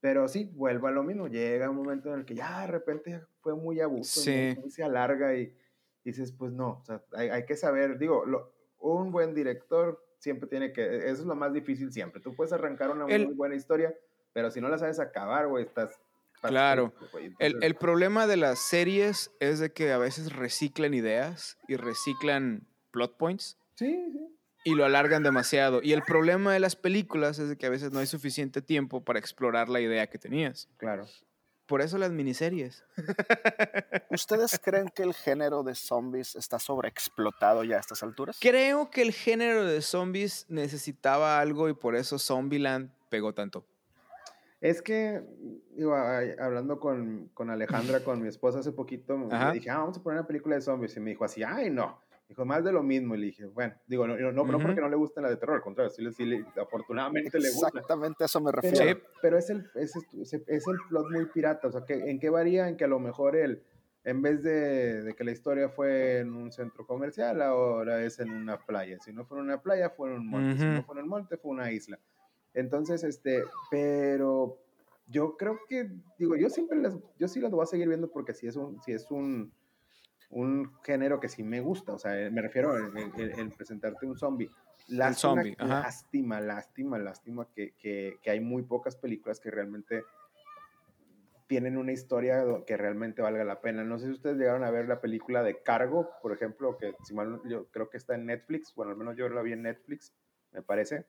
Pero sí, vuelvo a lo mismo. Llega un momento en el que ya de repente fue muy abuso, Sí. muy, se alarga y dices, pues no, o sea, hay, hay que saber, digo, lo- un buen director siempre tiene que, eso es lo más difícil siempre. Tú puedes arrancar una El- muy buena historia, pero si no la sabes acabar, güey, estás... Claro. El, el problema de las series es de que a veces reciclan ideas y reciclan plot points. Sí, sí. y lo alargan demasiado. Y el problema de las películas es de que a veces no hay suficiente tiempo para explorar la idea que tenías. Claro. Por eso las miniseries. ¿Ustedes creen que el género de zombies está sobreexplotado ya a estas alturas? Creo que el género de zombies necesitaba algo y por eso Zombieland pegó tanto. Es que, digo, hablando con, con Alejandra, con mi esposa hace poquito, me Ajá. dije, ah, vamos a poner una película de zombies. Y me dijo así, ay, no. Dijo, más de lo mismo. Y le dije, bueno, digo, no, no, no porque no le gusten la de terror, al contrario, sí, le- sí le- afortunadamente le gusta. Exactamente a eso me Pero, refiero. Sí. pero es, el, es, es, el plot muy pirata. O sea, que, ¿en qué varía? En que a lo mejor el, en vez de, de que la historia fue en un centro comercial, ahora es en una playa. Si no fue en una playa, fue en un monte. Si no fue en un monte, fue una isla. Entonces, este, pero yo creo que, digo, yo siempre las, yo sí las voy a seguir viendo porque sí es un, sí es un, un género que sí me gusta. O sea, me refiero en, en- en- en presentarte un zombie. Lástima, zombie, lástima, lástima, lástima que, que, que hay muy pocas películas que realmente tienen una historia que realmente valga la pena. No sé si ustedes llegaron a ver la película de Cargo, por ejemplo, que si mal yo creo que está en Netflix, bueno, al menos yo la vi en Netflix, me parece.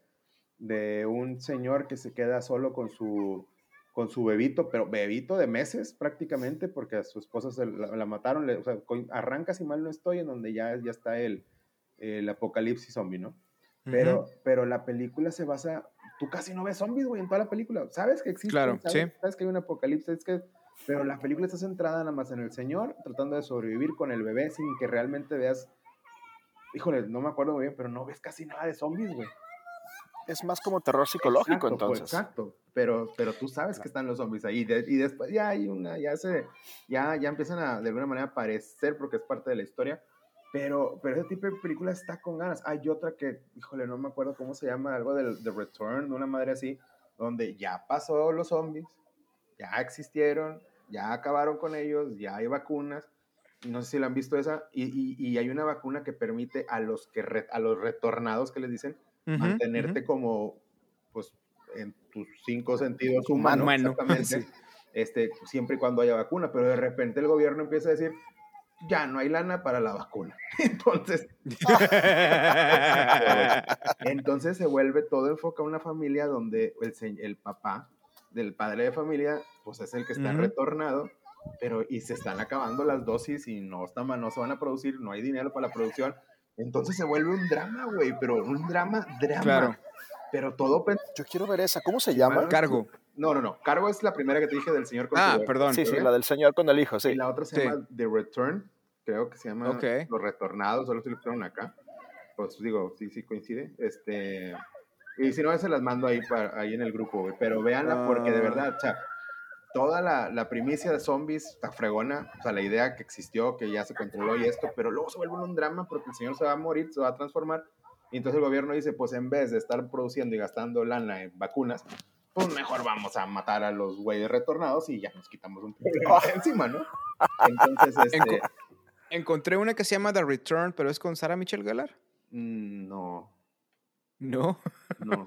De un señor que se queda solo con su, con su bebito, pero bebito de meses prácticamente, porque a su esposa se la, la mataron. le- o sea, arranca, si mal no estoy, en donde ya, ya está el, el apocalipsis zombie, ¿no? Pero, pero la película se basa. Tú casi no ves zombies, güey, en toda la película. Sabes que existen, Claro, sabes, sí. sabes que hay un apocalipsis, es que, pero la película está centrada nada más en el señor tratando de sobrevivir con el bebé sin que realmente veas. Híjole, no me acuerdo muy bien, pero no ves casi nada de zombies, güey. Es más como terror psicológico, Exacto, pues, entonces. exacto, pero, pero tú sabes que están los zombies ahí de- y después ya hay una, ya se, ya, ya empiezan a de alguna manera aparecer porque es parte de la historia, pero, pero ese tipo de película está con ganas. Hay otra que, híjole, no me acuerdo cómo se llama, algo del The Return, una madre así, donde ya pasó los zombies, ya existieron, ya acabaron con ellos, ya hay vacunas. No sé si la han visto esa, y, y- y hay una vacuna que permite a los, que re- a los retornados que les dicen, Mantenerte como, pues, en tus cinco sentidos humanos, Humano, exactamente, sí. este, siempre y cuando haya vacuna, pero de repente el gobierno empieza a decir, ya no hay lana para la vacuna. Entonces, entonces se vuelve todo enfocado a una familia donde el, el papá del padre de familia, pues es el que está Ujú. retornado, pero y se están acabando las dosis y no, están, no se van a producir, no hay dinero para la producción. Entonces se vuelve un drama, güey, pero un drama, drama. Claro. Pero todo Yo quiero ver esa. ¿Cómo se llama? Cargo. No, no, no. Cargo es la primera que te dije del señor con su Ah, perdón. Sí, sí, la del señor con el hijo, sí. Y la otra se Sí. llama The Return, creo que se llama Ok. Los Retornados, solo se lo pusieron acá. Pues digo, sí, sí coincide. Este, y si no, se las mando ahí, para, ahí en el grupo, güey. Pero véanla porque de Ah. verdad, o sea, toda la, la primicia de zombies está fregona. O sea, la idea que existió, que ya se controló y esto, pero luego se vuelve un drama porque el señor se va a morir, se va a transformar. Y entonces el gobierno dice, pues en vez de estar produciendo y gastando lana en vacunas, pues mejor vamos a matar a los güeyes retornados y ya nos quitamos un problema de encima, ¿no? Entonces, este, Enco- Encontré una que se llama The Return, pero es con Sara Michelle Gellar. mm, no, No. no.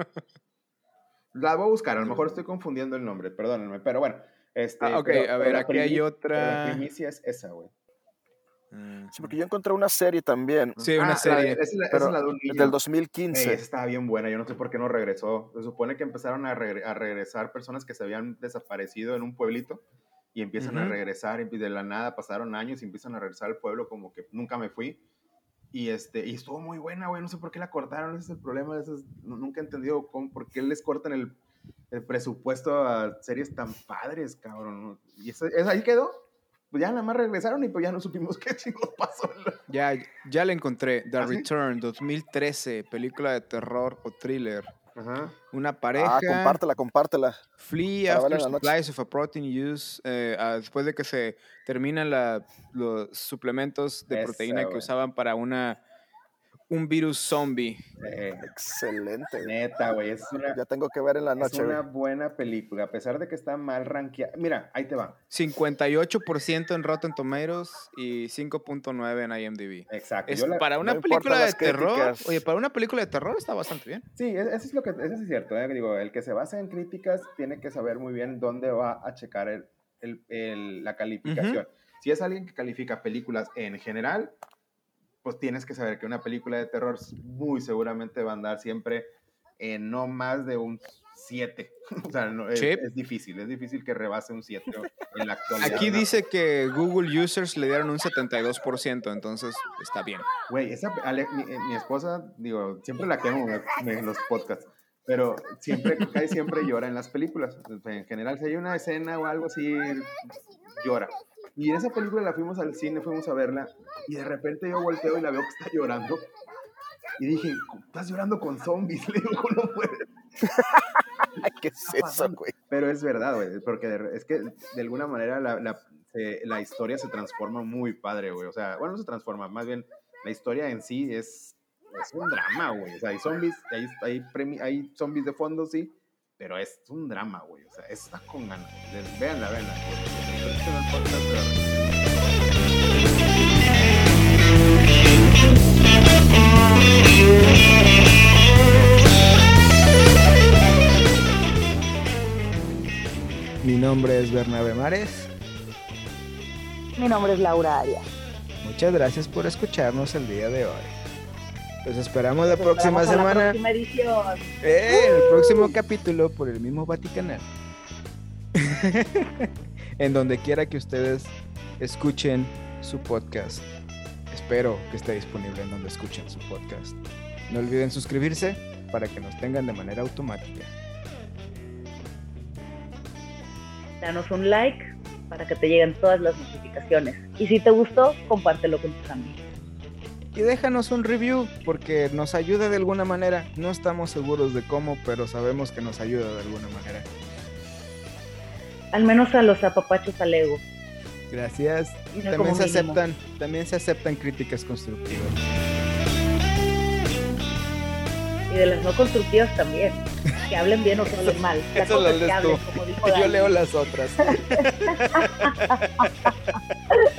La voy a buscar, a lo mejor estoy confundiendo el nombre, perdónenme, pero bueno. Este, Ah, ok, pero- a ver, aquí hay otra. La primicia es esa, güey. Sí, porque yo encontré una serie también, Sí, una Ah, serie. esa es la, esa pero es la de un del niño. Ey, 2015. esa estaba bien buena, yo no sé por qué no regresó. Se supone que empezaron a, regre- a regresar personas que se habían desaparecido en un pueblito y empiezan a Ujú. regresar y de la nada pasaron años y empiezan a regresar al pueblo como que nunca me fui. Y, este, y estuvo muy buena, güey, no sé por qué la cortaron, ese es el problema, ese es- nu- nunca he entendido cómo, por qué les cortan el, el presupuesto a series tan padres, cabrón. Y esa, esa ahí quedó, pues ya nada más regresaron y pues ya no supimos qué chingos pasó. Ya, ya la encontré. The ¿Ah, sí? Return, 2013, película de terror o thriller. Ajá. Una Ah, pareja compártela, compártela. flee para after supplies of a protein use eh, ah, después de que se terminan la- los suplementos de Esa, proteína que güey. usaban para una un virus zombie. Eh, Excelente. neta, güey, es una, Ya tengo que ver en la es noche. una güey. buena película, a pesar de que está mal rankeada. Mira, ahí te va. 58% en Rotten Tomatoes y 5.9 en IMDb. Exacto. Es la- para una no película de terror. críticas. Oye, para una película de terror está bastante bien. Sí, e- eso es lo que eso es cierto. ¿eh? Digo, el que se basa en críticas tiene que saber muy bien dónde va a checar el, el- el- la calificación. Si es alguien que califica películas en general, pues tienes que saber que una película de terror muy seguramente va a andar siempre en no más de un 7. o sea, no, es, es difícil, es difícil que rebase un 7 en la actualidad. Aquí ¿no? dice que Google users le dieron un 72%, entonces está bien. Güey, esa, Ale- mi, mi esposa, digo, siempre la quemo en los podcasts, pero siempre, siempre llora en las películas. En general, si hay una escena o algo así, llora. Y en esa película la fuimos al cine, fuimos a verla, y de repente yo volteo y la veo que está llorando. Y dije, estás llorando con zombies, le digo, no puede. Ay, ¿Qué es eso, güey? Pero es verdad, güey, porque de- es que de alguna manera la, la, la historia se transforma muy padre, güey. O sea, bueno, no se transforma, más bien la historia en sí es, es un drama, güey. O sea, hay zombies, hay, hay, premi- hay zombies de fondo, sí, pero es un drama, güey. O sea, está con ganas. Véanla, véanla. Mi nombre es Bernabe Mares. Mi nombre es Laura Arias. Muchas gracias por escucharnos el día de hoy. Los esperamos la Nos próxima esperamos semana. La próxima edición. Eh, el próximo capítulo por el mismo Vaticanal. en donde quiera que ustedes escuchen su podcast. Espero que esté disponible en donde escuchen su podcast. No olviden suscribirse para que nos tengan de manera automática. Danos un like para que te lleguen todas las notificaciones. Y si te gustó, compártelo con tus amigos. Y déjanos un review porque nos ayuda de alguna manera. No estamos seguros de cómo, pero sabemos que nos ayuda de alguna manera. Al menos a los apapachos al ego. Gracias. También se mínimo. aceptan, también se aceptan críticas constructivas. Y de las no constructivas también. Que hablen bien o que hablen mal. La Eso cosa lo es que lees hablen, tú. como dijo Yo Dani. leo las otras.